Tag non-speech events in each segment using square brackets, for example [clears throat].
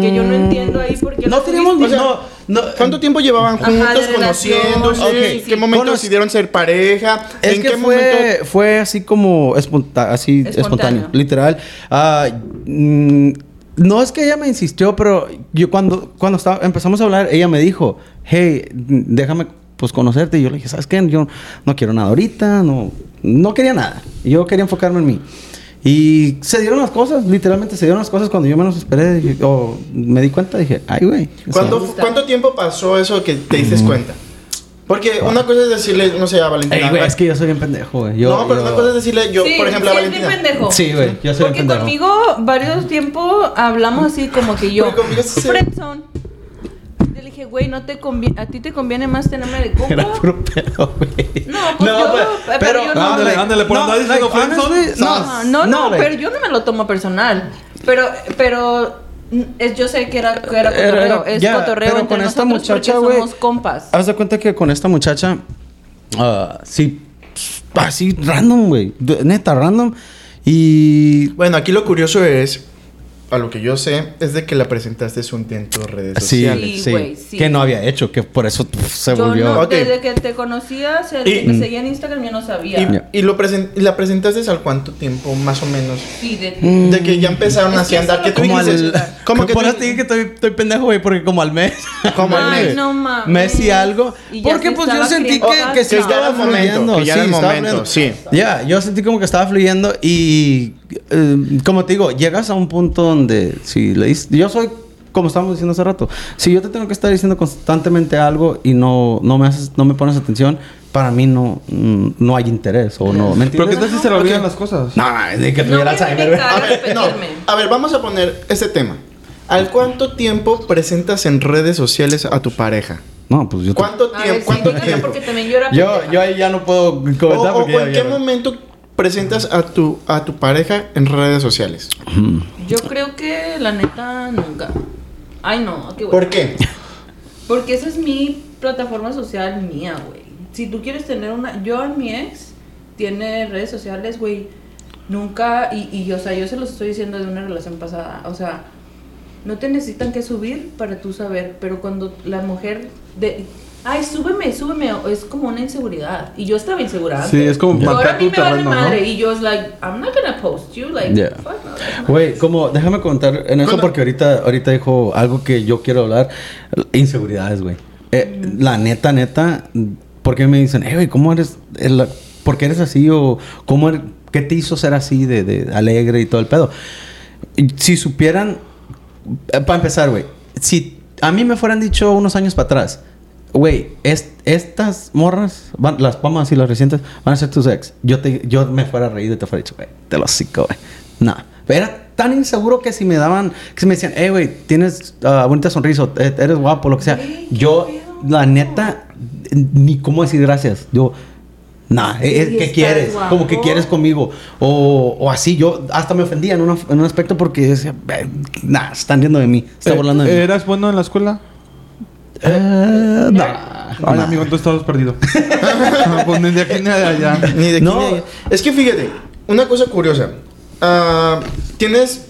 Que yo no entiendo ahí por qué No subiste. ni- no, no, ¿Cuánto tiempo llevaban Ajá, juntos, relación, conociéndose? sí, ¿En sí, qué sí. momento decidieron ser pareja? Es ¿En que qué fue, momento? fue así como esponta- así espontáneo, Espontáneo. literal. Ah, mm, no es que ella me insistió, pero yo cuando, cuando estaba, empezamos a hablar, ella me dijo, hey, mm, déjame pues conocerte. Y yo le dije, ¿sabes qué? Yo no quiero nada ahorita, no, no quería nada. Yo quería enfocarme en mí. Y se dieron las cosas, literalmente se dieron las cosas cuando yo menos esperé. dije- o me di cuenta, dije, ay, güey. ¿Cuánto. ¿Cuánto tiempo pasó eso que te diste cuenta? Porque una cosa es decirle, no sé, a Valentina. Ey, güey, es que yo soy bien pendejo, güey. Yo- no, pero yo- una cosa es decirle, yo, Sí, por ejemplo, a sí, es bien Valentina. pendejo. Sí, güey, yo soy Porque bien pendejo. conmigo varios tiempos hablamos así como que yo. Porque conmigo. Le dije, güey, no te conviene, a ti te conviene más tenerme de compa. Era puro pedo, güey. No, pues yo- pero yo no- Ándale, ándale, por andar diciendo friendzone. No, no, no, pero yo no me lo tomo personal. Pero, pero es, yo sé que era, que era cotorreo. era- es ya, cotorreo pero entre con esta muchacha, güey, somos compas. Haz de cuenta que con esta muchacha, ah, sí, así random, güey. Neta, random. Y. Bueno, aquí lo curioso es, a lo que yo sé, es de que la presentaste un tiempo en redes Sí, sociales. Sí, sí, güey, sí. Que no había hecho, que por eso se Yo volvió. no, Ok. desde que te conocía, se- Y- que te seguía en Instagram, yo no sabía. Y, lo y la presentaste al cuánto tiempo, más o menos. Sí, de- De que ya empezaron así a andar. Que tú como al. ¿Cómo que por eso te dije que estoy, estoy pendejo, güey, porque como al mes. [laughs] Como al Ay, mes. no mames. mes y algo. Porque se pues yo sentí que, era estaba fluyendo. sí. Ya, yo sentí como que estaba fluyendo y eh, como te digo, llegas a un punto donde si le dices, yo soy como estábamos diciendo hace rato, si yo te tengo que estar diciendo constantemente algo y no no me haces no me pones atención, para mí no mm, no hay interés o no, ¿me Pero entiendes? tal si se le olvidan las cosas? No, de que No tuviera a Alzheimer. dedicar A a ver, no, a ver, vamos a poner este tema. ¿Al cuánto tiempo presentas en redes sociales a tu pareja? No, pues yo te- ¿Cuánto A ver, tiempo? sí, ¿Cuánto tiempo? porque también yo era yo ahí ya no puedo O, comentar o- porque o ya- en ya qué momento presentas a tu a tu pareja en redes sociales? Yo creo que la neta nunca. Ay, no, qué ¿Por qué? Porque esa es mi plataforma social mía, güey. Si tú quieres tener una. Yo en mi ex tiene redes sociales, güey. Nunca. Y, y, o sea, yo se los estoy diciendo de una relación pasada. O sea, no te necesitan que subir para tú saber. Pero cuando la mujer. de Ay, súbeme, súbeme. Es como una inseguridad. Y yo estaba insegura. Sí, es como Pero marcar ahora a mí me vale terreno, ¿no? madre. Y yo es like, I'm not gonna post you. Like, Yeah. fuck Güey, como, déjame contar en eso porque ahorita, ahorita dijo algo que yo quiero hablar. Inseguridades, güey. Eh, La neta, neta, porque me dicen, eh, güey, ¿cómo eres? el- ¿Por qué eres así? ¿O cómo eres- qué te hizo ser así de, de alegre y todo el pedo? Y Si supieran, para empezar, güey, si a mí me fueran dicho unos años para atrás, güey, es- estas morras, van- las pamas y las recientes, van a ser tus ex. Yo, te, yo me fuera a reír y te fuera dicho, güey, te lo cico, güey. No. Era tan inseguro que si me daban, que si me decían, hey, güey, tienes ah, bonita sonrisa, "Eh, eres guapo, lo que sea. Yo, la neta, ni cómo decir gracias. Yo, nah, eh, eh, ¿qué quieres? guapo. Como que quieres conmigo. O, o así, yo hasta me ofendía en, una- en un aspecto porque decía, "Eh, nah, están riendo de mí, está Eh, burlando de mí. ¿Eras bueno en la escuela? Eh, nah, Ay, nah. amigo, entonces estabas perdido. [laughs] pues ni de aquí ni de allá. Ni de aquí No. ni de allá. Es que fíjate, una cosa curiosa. Ah, Tienes.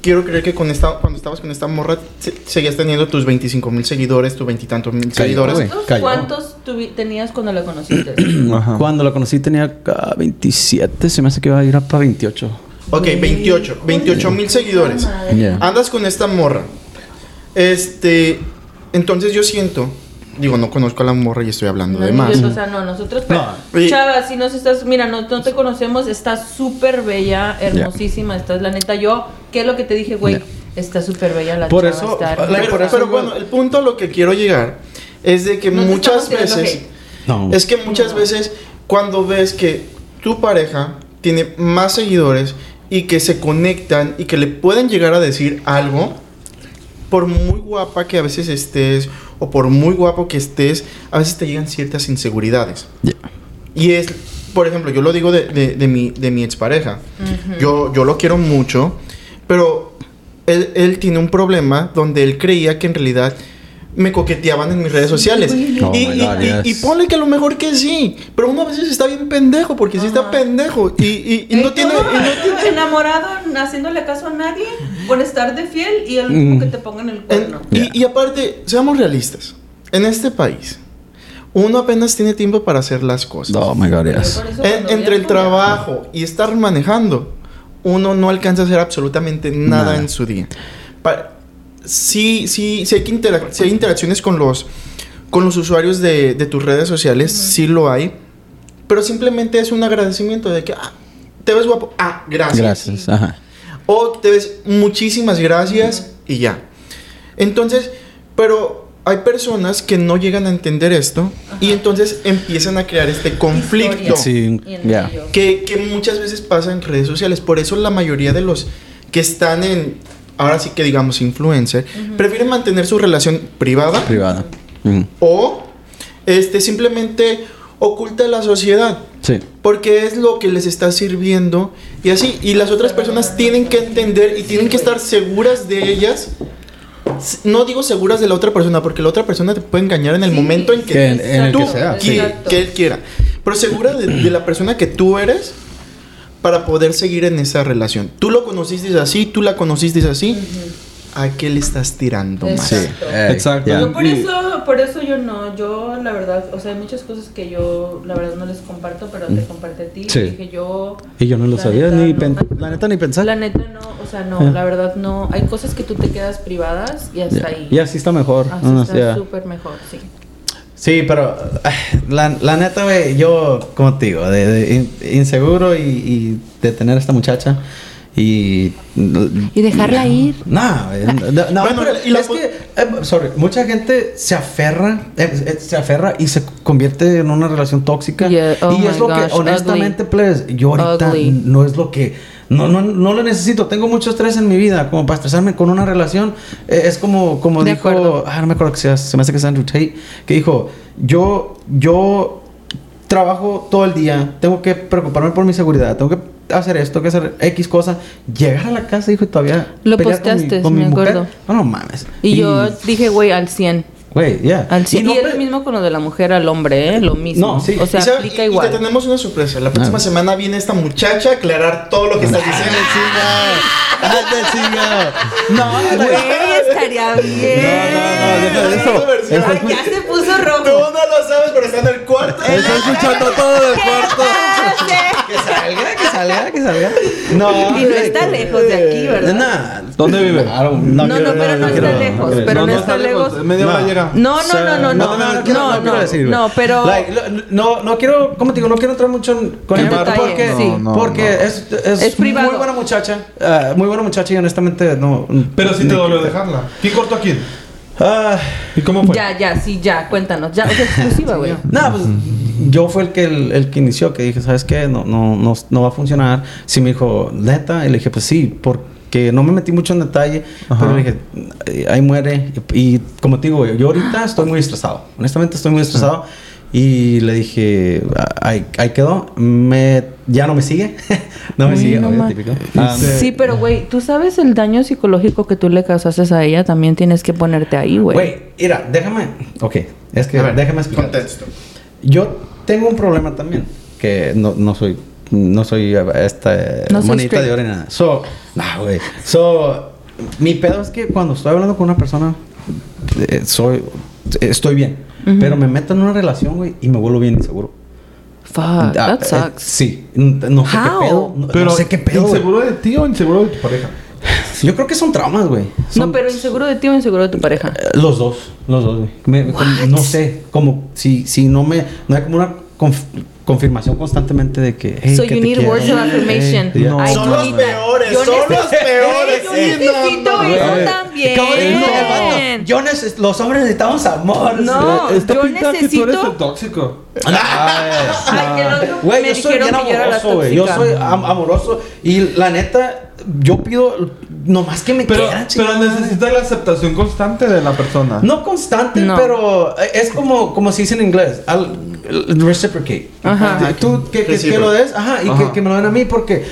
Quiero creer que con esta, cuando estabas con esta morra, se- seguías teniendo tus 25 mil seguidores, tus veintitantos mil Cayó, seguidores. güey. ¿Cuántos, cayó. cuántos tuvi- tenías cuando la conociste? [clears throat] Ajá. Cuando la conocí tenía ah, 27, se me hace que iba a ir a para 28. Ok, 28. 28 mil seguidores. Yeah. Andas con esta morra. Este. Entonces yo siento. Digo, no conozco a la morra y estoy hablando No, de más. yo, o sea, no, nosotros. No. pero- Chava, si nos estás. Mira, no, no te conocemos, estás súper bella, hermosísima. Estás, la neta, yo. ¿Qué es lo que te dije, güey? Yeah. Está súper bella la Por chava, eso, está la- hermosa. Pero, por eso pero bueno, el punto a lo que quiero llegar es de que No muchas veces. No. Es que muchas veces cuando ves que tu pareja tiene más seguidores y que se conectan y que le pueden llegar a decir algo, por muy guapa que a veces estés o por muy guapo que estés, a veces te llegan ciertas inseguridades. Yeah. Y es, por ejemplo, yo lo digo de, de- de mi, de mi expareja. yo, yo lo quiero mucho, pero él, él tiene un problema donde él creía que en realidad me coqueteaban en mis redes sociales. Oh y, my y- God, y- y yes. ponle que a lo mejor que sí, pero uno a veces está bien pendejo, porque sí está pendejo y, y- y no tiene... ¿tú y no tiene- enamorado, haciéndole caso a nadie. Por estar de fiel y el último Mm. que te pongan el En- cuerno. y, y aparte, seamos realistas. En este país, uno apenas tiene tiempo para hacer las cosas. Oh my god, yes. En- entre el trabajo y estar manejando, uno no alcanza a hacer absolutamente nada, Nada. en su día. Pa- sí, sí, sí hay, que interac- sí hay interacciones con los, con los usuarios de, de tus redes sociales, sí lo hay. Pero simplemente es un agradecimiento de que, ah, te ves guapo. Ah, gracias. Gracias, ajá. O te ves muchísimas gracias y ya. Entonces, pero hay personas que no llegan a entender esto y entonces empiezan a crear este conflicto. Sí, que, que muchas veces pasa en redes sociales. Por eso la mayoría de los que están en, ahora sí que digamos influencer, prefieren mantener su relación privada Privada. Mm, o este, simplemente oculta a la sociedad. Sí. Porque es lo que les está sirviendo y así. Y las otras personas tienen que entender y tienen que estar seguras de ellas. No digo seguras de la otra persona, porque la otra persona te puede engañar en el Sí. momento en que, Que en- en el tú que sea, sí. que él quiera. Pero segura de, de la persona que tú eres para poder seguir en esa relación. Tú lo conociste así, tú la conociste así. ¿A qué le estás tirando más? Sí. Exacto. Ey, Exacto. Yo por Y- eso, por eso yo no, yo la verdad, o sea, hay muchas cosas que yo la verdad no les comparto, pero te compartí a ti. Sí. Dije yo. Y yo no lo sabía, neta, ni no. pen- la neta ni pensar. La neta no, o sea, no, Ya. la verdad no. Hay cosas que tú te quedas privadas y hasta ahí. Y así está mejor. Así No, está ya. súper mejor, sí. Sí, pero la, la neta, güey, yo, como te digo, de, de in- inseguro y, y de tener a esta muchacha y... Y dejarla ir. No, no, no, Bueno, pero y la es que, eh, sorry, mucha gente se aferra, eh, eh, se aferra y se convierte en una relación tóxica. Yeah, oh y es lo que, honestamente, pues, yo ahorita Ugly. no es lo que... No, no, no lo necesito. Tengo mucho estrés en mi vida. Como para estresarme con una relación. Eh, es como, como De dijo... Ah, no me acuerdo que sea. Se me hace que es Andrew Tate. Que dijo... Yo... Yo... Trabajo todo el día. Tengo que preocuparme por mi seguridad. Tengo que hacer esto. Tengo que hacer X cosa. Llegar a la casa, dijo, y todavía... Lo pelear con mi- posteaste, con mi me mujer. acuerdo. No, no mames. Y, yo dije, güey, al 100. Güey, ya. Al 100. Y, no es lo mismo con lo de la mujer al hombre, ¿eh? Lo mismo. No, sí. O sea, Y sabe- aplica y- y igual. te tenemos una sorpresa. La próxima Ah. semana viene esta muchacha a aclarar todo lo que estás diciendo. ¡Ande, chinga! No, Güey, estaría bien. No, no, no, deja de eso. Ay, ya se puso Tú rojo. no lo sabes, pero está en el cuarto. Está escuchando todo del cuarto. ¿Qué Que salga, que salga, que salga. No. Y no está lejos de aquí, ¿verdad? Nah. ¿Dónde vive? No, no, quiero- pero no está quiero- lejos, pero no no está lejos. Media hora No. llega. No, no, no, no, no, no, quiero- no, no, pero no, no quiero, ¿cómo te digo? No quiero entrar mucho en- con el detalle, porque, sí. No, no, porque no. Es, es, Es privado. muy buena muchacha, ah, muy buena muchacha y honestamente no. Pero sí te dolió dejarla. ¿Quién cortó a quién? Ah, ¿Y cómo fue? ya, ya, sí, ya, cuéntanos, ya, es exclusiva, güey. [laughs] no, pues yo fue el que el, el que inició, que dije, ¿sabes qué? No, no, no, no va a funcionar. Sí me dijo, neta, y le dije, pues sí, porque no me metí mucho en detalle, Ajá. pero le dije, "Eh, ahí muere. Y, y como te digo, güey, yo ahorita estoy muy estresado. Honestamente estoy muy estresado. Y le dije, "Ah, ahí, ahí quedó. Me, ya no me sigue. [laughs] no me Uy, sigue, no obvio, típico. Ah, Sí, pero güey, tú sabes el daño psicológico que tú le causaste a ella, también tienes que ponerte ahí, güey. Güey, mira, déjame. Ok, es que ver, déjame explicar. Contexto. Yo tengo un problema también. Que no, no soy. No soy esta No monita de nada. So, nah, güey. So, mi pedo es que cuando estoy hablando con una persona, eh, soy. Estoy bien. Pero me meto en una relación, güey, y me vuelvo bien inseguro. Fuck, Ah, that eh, sucks. sí. No sé How? qué pedo. No, Pero no sé qué pedo. ¿Inseguro de ti o inseguro de tu pareja? [sighs] Yo creo que son traumas, güey. Son- No, pero inseguro de ti o inseguro de tu pareja. Eh, Los dos, los dos, güey. Me- como- No sé, como si, si no me. No hay como una conf- confirmación constantemente de que. hey, So que you need quiero. words of affirmation. No. Son los peores, yo son los peores. Yo sí, no, necesito no, eso güey. también. Yo neces- los hombres necesitamos amor. No. Yo pinta que tú eres necesito- el tóxico. Otro Güey, yo soy bien amoroso, güey. Yo soy am- amoroso. Y la neta, yo pido nomás que me Pero, quieran, pero necesitas la aceptación constante de la persona. No constante, No. pero es como, como se dice en inglés. Al, reciprocate. Ajá. Tú que, que, que lo des, ajá, y Ajá. Que, que me lo den a mí porque.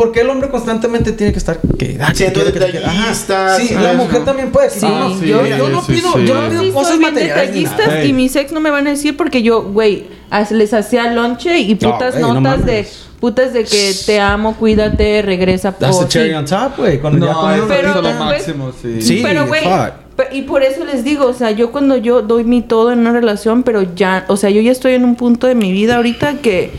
Por, porque el hombre constantemente tiene que estar que, Siendo detallista, Sí, la mujer ¿no? también puede. Sí, Ah, sí, yo, sí, yo no pido, sí. yo no pido sí cosas soy materiales. y mis ex no me van a decir porque yo, güey, les hacía lonche y putas no notas de putas de que te amo, cuídate, regresa That's por the cherry on top, güey. Cuando ya eso Pero lo máximo, sí. Sí. pero güey, y por eso les digo, o sea, yo cuando yo doy mi todo en una relación, pero ya, o sea, yo ya estoy en un punto de mi vida ahorita que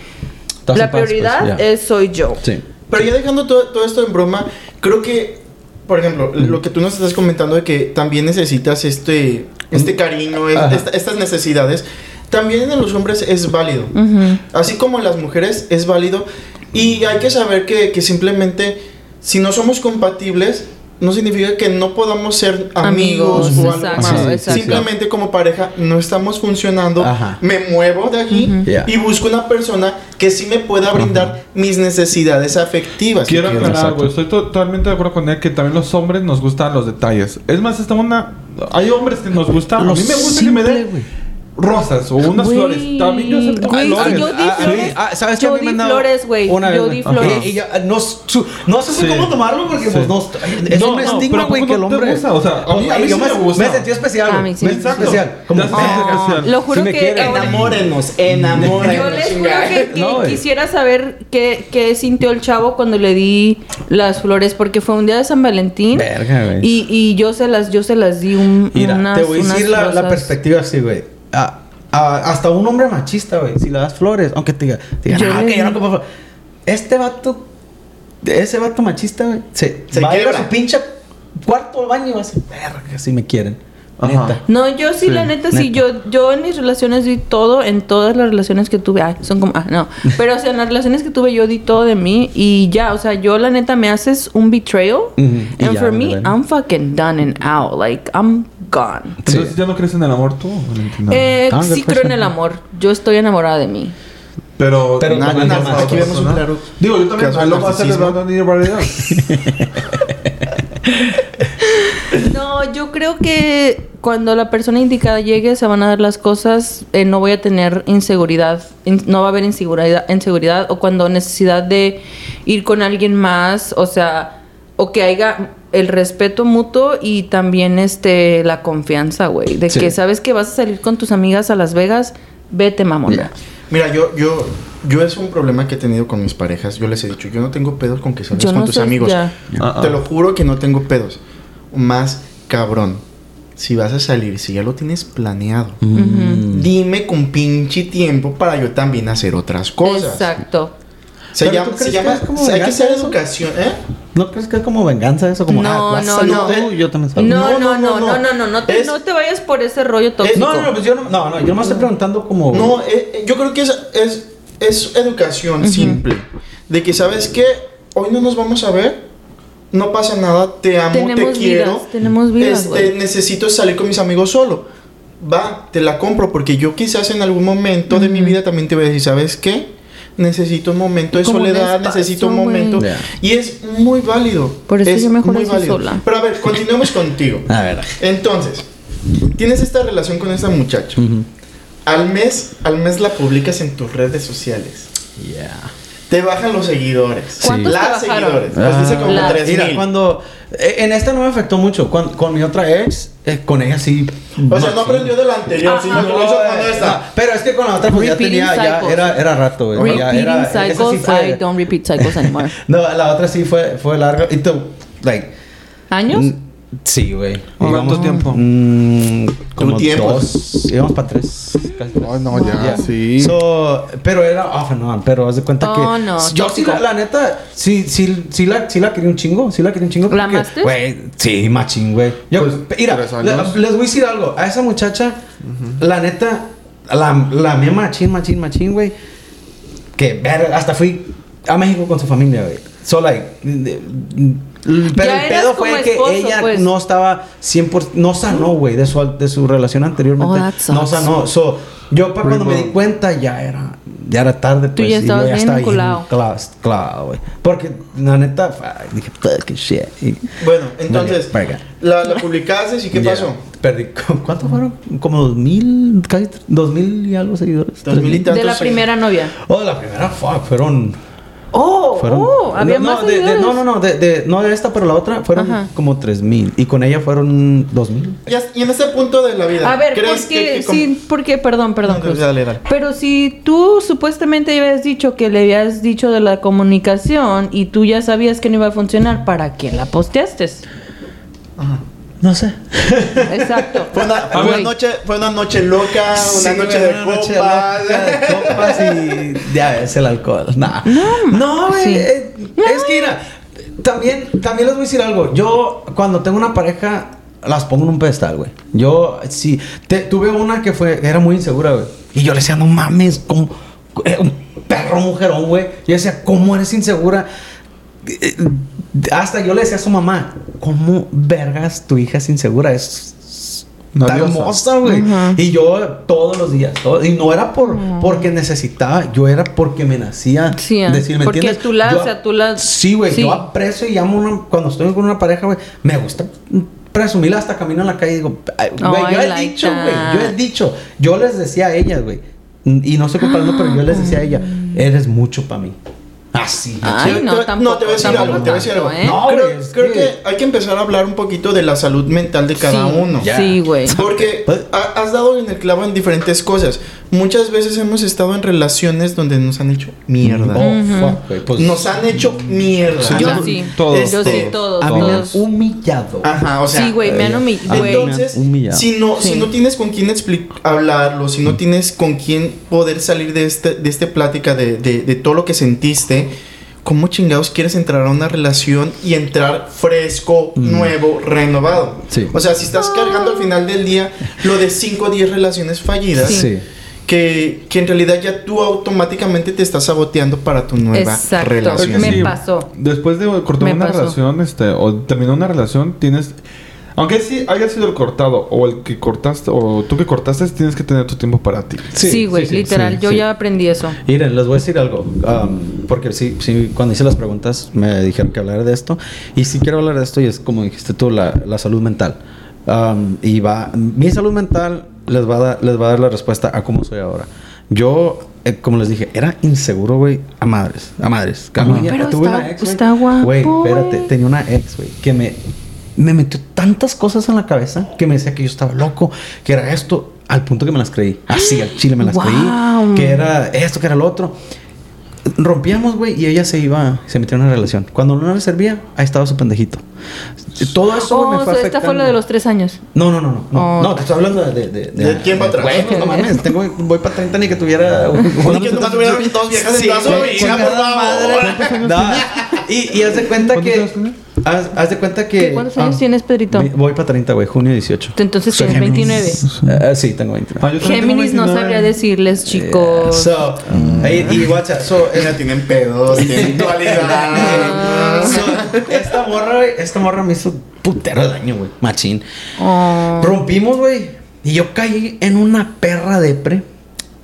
la pues, prioridad es soy yo. Sí. Pero ya dejando todo, todo esto en broma, creo que, por ejemplo, lo que tú nos estás comentando de que también necesitas este, este cariño, esta- estas necesidades, también en los hombres es válido. Ujú. Así como en las mujeres es válido. Y hay que saber que, que simplemente, si no somos compatibles, no significa que no podamos ser amigos, Amigos, o algo exacto, más. exacto. Simplemente como pareja no estamos funcionando. Ajá. Me muevo de aquí. Yeah. y busco una persona que sí me pueda brindar mis necesidades afectivas. Quiero aclarar exacto. algo. Estoy to- totalmente de acuerdo con él que también los hombres nos gustan los detalles. Es más, está una... Hay hombres que nos gustan... A mí me gusta simple, que me den. Rosas o unas flores. También yo acepto flores. yo di Ah, flores. sí. Ah, ¿sabes yo di flores, güey. una Yo vez, di güey. flores. Y, y ya, no, su- no sé Sí. cómo tomarlo porque Sí. pues no es No, un no, estigma güey ¿cómo que el te hombre gusta? O sea, a mí- a mí yo sí me, me gusta. me sentí especial A güey. mí sí me sentí especial como "Ah, especial". Lo juro que quiere. ahora- Enamórenos, enamórenos. Yo les juro que, que No, güey. quisiera saber qué, qué sintió el chavo cuando le di las flores, porque fue un día de San Valentín. Verga, güey. Y, y yo se las, yo se las di un, Mira, unas, te voy a decir la, perspectiva así, güey. Ah, ah, hasta un hombre machista, güey. Si le das flores, aunque te diga, te diga, Yo "Ah, le que yo no flores". Este vato, ese vato machista, güey, se, Se va a a su pinche cuarto al baño y va a decir, verga, si me quieren. Neta. No, yo sí, Sí, la neta, sí, neta. yo, yo en mis relaciones di todo, en todas las relaciones que tuve, ay, son como, ah, no, [laughs] pero o sea, en las relaciones que tuve yo di todo de mí y ya, o sea, yo la neta me haces un betrayal Ujú, y and ya, for me. I'm fucking done and out, like, I'm gone. Entonces. ¿ya no crees en el amor tú? Eh, Ah, sí creo en el amor, yo estoy enamorada de mí. pero... pero Nada, no, aquí vemos un claro Digo, yo también. [laughs] No, yo creo que cuando la persona indicada llegue se van a dar las cosas, eh, no voy a tener inseguridad, in- no va a haber inseguridad, inseguridad o cuando necesidad de ir con alguien más, o sea, o que haya el respeto mutuo y también este la confianza, güey, de Sí. que sabes que vas a salir con tus amigas a Las Vegas, vete mamona. Mira, yo, yo, yo es un problema que he tenido con mis parejas. Yo les he dicho, yo no tengo pedos con que salgas Yo con no tus sé, amigos. ya. Ah, ah. Te lo juro que no tengo pedos. Más cabrón. Si vas a salir, si ya lo tienes planeado, Mm. dime con pinche tiempo para yo también hacer otras cosas. Exacto. Se Pero llama, ¿tú se que llama, es como hay que hacer educación, ¿eh? ¿No crees que es como venganza eso? Como, No, ah, no, no. tú y yo también salgo. No, no, No, no, no, no, no. no, no, no, te, Es- no te vayas por ese rollo tóxico. No, no, no, pues yo no, no, no, yo me estoy preguntando como... No, eh, eh, yo creo que es, es, es educación simple. De que, ¿sabes qué? Hoy no nos vamos a ver. No pasa nada. Te amo, Tenemos te quiero. vidas, tenemos vidas, Este, necesito salir con mis amigos solo. Va, te la compro porque yo quizás en algún momento de mi vida también te voy a decir, ¿sabes qué? Necesito un momento de un soledad, espacio, necesito un momento. Y es muy válido. Por eso es yo mejor muy estoy válido. sola. Pero a ver, continuemos contigo. A ver. Entonces, tienes esta relación con esta muchacha. Al mes, al mes la publicas en tus redes sociales. Yeah. Te bajan los seguidores. ¿Cuántos te Las bajaron? seguidores. Pues dice como La- 3000. Mira, cuando... eh, En esta no me afectó mucho. Con, con mi otra ex, eh, con ella sí... O sea, no aprendió de la anterior, Ajá. sino que lo hizo eh, esta. pero es que con la otra pues ya Repeating tenía... Ya cycles. era, era rato, güey. Ya Repeating era, esa sí cycles, fue- I don't repeat cycles anymore. [laughs] No, la otra sí fue, fue larga. Y tú, like... ¿Años? Sí, güey. ¿Cuánto tiempo? Mm, como tiempo? dos. Íbamos para tres. casi tres. Ay, no, ya, Yeah. sí. So, pero era off and on. Pero haz de cuenta Oh, que. no, yo sí, la, la neta, sí, sí, sí, la, sí la quería un chingo. Sí la quería un chingo. ¿La porque, amaste? Güey, sí, machín, güey. Yo, Pues, mira, tres le- años. les voy a decir algo. A esa muchacha, la neta, la, la mía machín, machín, machín, güey. Que hasta fui a México con su familia, güey. So, like. Pero Ya el pedo fue que esposo, ella pues. no estaba 100%, no sanó, güey, de su, de su relación anteriormente. Oh, no sanó. So, yo para cuando me di cuenta ya era, ya era tarde. Tú pues, ya y yo estabas bien estaba enculado. Claro, claro, güey. Porque la neta, dije, fuck shit. Y, Bueno, entonces, la, la publicaste y ¿qué ya, pasó? Perdí. ¿Cuántos fueron? Como dos mil, casi dos mil y algo seguidores. Dos mil y tantos De la primera novia. Oh, la primera, fuck, fueron Oh, oh, había no, más no, de- de- no, no, no, de, de- no de esta, pero la otra fueron Ajá. como 3 mil. Y con ella fueron 2 mil. Y as- Y en ese punto de la vida, A ver, ¿crees porque, que- que sí, porque, perdón, perdón. No, Cruz. dale, dale. Pero si tú supuestamente habías dicho que le habías dicho de la comunicación y tú ya sabías que no iba a funcionar, ¿para qué la posteaste? No sé. Exacto. [laughs] Fue una, fue una Güey. noche, fue una noche loca, una Sí, noche güey, de una noche copas. loca de copas y ya es el alcohol. Nah. No, güey. Sí. eh, Es que mira, también, también les voy a decir algo. Yo, cuando tengo una pareja, las pongo en un pedestal, güey. Yo, sí, te- tuve una que fue, era muy insegura, güey. Y yo le decía, no mames, como eh, un perro mujerón, güey. Yo decía, ¿cómo eres insegura? Eh, Hasta yo le decía a su mamá, ¿cómo vergas tu hija es insegura? Es está hermosa, güey. Ujú. Y yo todos los días, todo- y no era por porque necesitaba, yo era porque me nacía Sí, ah, decir, ¿me porque entiendes? tú la- Yo- o sea, tú la- Sí, güey, sí. yo aprecio y amo una- cuando estoy con una pareja, güey, me gusta presumirla hasta camino en la calle y digo, güey, Ay, yo he like dicho, güey, yo he dicho, yo les decía a ellas, güey, y no estoy comparando, pero yo les decía a ella, eres mucho para mí. Así. Ay, Te- no, te- tampoco. no, te voy a decir algo, te voy a decir tanto, algo. ¿eh? No, creo es creo que- hay que empezar a hablar un poquito de la salud mental de cada Sí, uno. Ya. Sí, güey. Porque Pues- ha- has dado en el clavo en diferentes cosas. Muchas veces hemos estado en relaciones donde nos han hecho mierda. Oh, fuck, güey, pues, Nos han hecho mierda. Sí, Yo sí. Todos. Yo sí, Este, todos, a mí me han humillado. Ajá, o sea. Sí, güey, me han humi- a mí güey. me han Entonces, humillado. si no, si Sí. no tienes con quién hablarlo, si no tienes con quién poder salir de este, de este plática de, de- de todo lo que sentiste, ¿cómo chingados quieres entrar a una relación y entrar fresco, nuevo, renovado? Sí. O sea, si estás cargando al final del día lo de 5 o 10 relaciones fallidas, Sí. que, que en realidad ya tú automáticamente te estás saboteando para tu nueva Exacto. relación. Me Sí, pasó. Después de cortar Me una pasó. relación, este, o terminar una relación, tienes. Aunque sí haya sido el cortado o el que cortaste, o tú que cortaste, tienes que tener tu tiempo para ti. Sí, güey, literal. sí, yo sí. ya aprendí eso. Miren, les voy a decir algo. um, porque sí, sí, cuando hice las preguntas me dijeron que hablar de esto. Y sí quiero hablar de esto y es como dijiste tú, la, la salud mental. Um, y va, mi salud mental les va, a dar, les va a dar la respuesta a cómo soy ahora. Yo, eh, como les dije, era inseguro, güey, a madres, a madres. Camilla, Pero tuve está- una ex, güey. está guapo, Güey, espérate, tenía una ex, güey, que me, me metió tantas cosas en la cabeza que me decía que yo estaba loco, que era esto, al punto que me las creí. Así, al chile me las Wow. creí. Que era esto, que era lo otro. Rompíamos, güey, y ella se iba, se metió en una relación. Cuando no le servía, ahí estaba su pendejito. Todo eso, Oh, me o fue sea, esta fue la afectando. de los tres años. No, no, no, no. No, Oh. no te estoy hablando de... ¿De, ¿De tiempo atrás? Güey, no mames. Tengo, voy para 30 ni que tuviera... una que nomás tuviera dos viejas en por favor. madre. No, y, y haz de cuenta ¿Cuántos que... Haz, haz de cuenta que... ¿Qué, ¿Cuántos años ah, tienes, Pedrito? Voy para 30, güey. Junio 18. Entonces tienes Géminis. 29. Eh, sí, tengo 29. Ah, Géminis no 29. sabría decirles, chicos. So, eh, y WhatsApp, so, [laughs] Ella tienen pedos, [laughs] tienen dualidad. so, esta morra, güey, esta morra me hizo putero de daño, güey. Machín. Oh. Rompimos, güey. Y yo caí en una perra depre.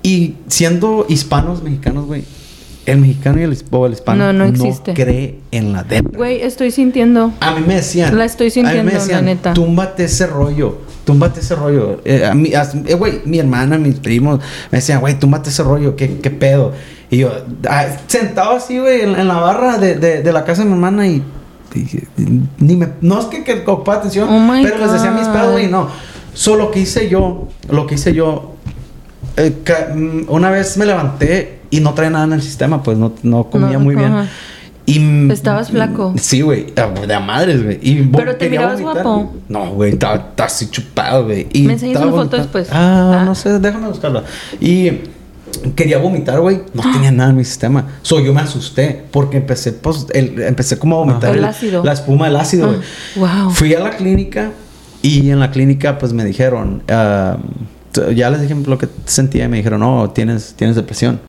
Y siendo hispanos, mexicanos, güey. El mexicano y el, o el hispano No, no existe. cree en la depre. Güey, estoy sintiendo. A mí me decían. La estoy a mí sintiendo, me la neta. Túmbate ese rollo. Túmbate ese rollo. Eh, a mí, eh, güey, mi hermana, mis primos me decían, güey, túmbate ese rollo. ¿Qué, qué pedo? Y yo, ah, sentado así, güey, en, en la barra de, de, de la casa de mi hermana y. ni me. No es que, que ocupaba atención, Oh pero les decía mis God. pedos, güey, no. Solo lo que hice yo, lo que hice yo. eh, mm, una vez me levanté y no traía nada en el sistema, pues no, no comía No, muy bien. ajá. Y Estabas flaco. Sí, güey, de a madres, güey. Pero te mirabas vomitar. guapo. No, güey, estaba, así chupado, güey. Me enseñas una foto después. Ah, Ah. no sé, déjame buscarla. Y quería vomitar, güey. No [gasps] tenía nada en mi sistema. So, yo me asusté porque empecé, pues, el- empecé como a vomitar El ácido. la espuma del ácido, güey. Ah, wow. Fui a la clínica y en la clínica, pues, me dijeron, ah, t- ya les dije lo que sentía y me dijeron, no, tienes, tienes depresión.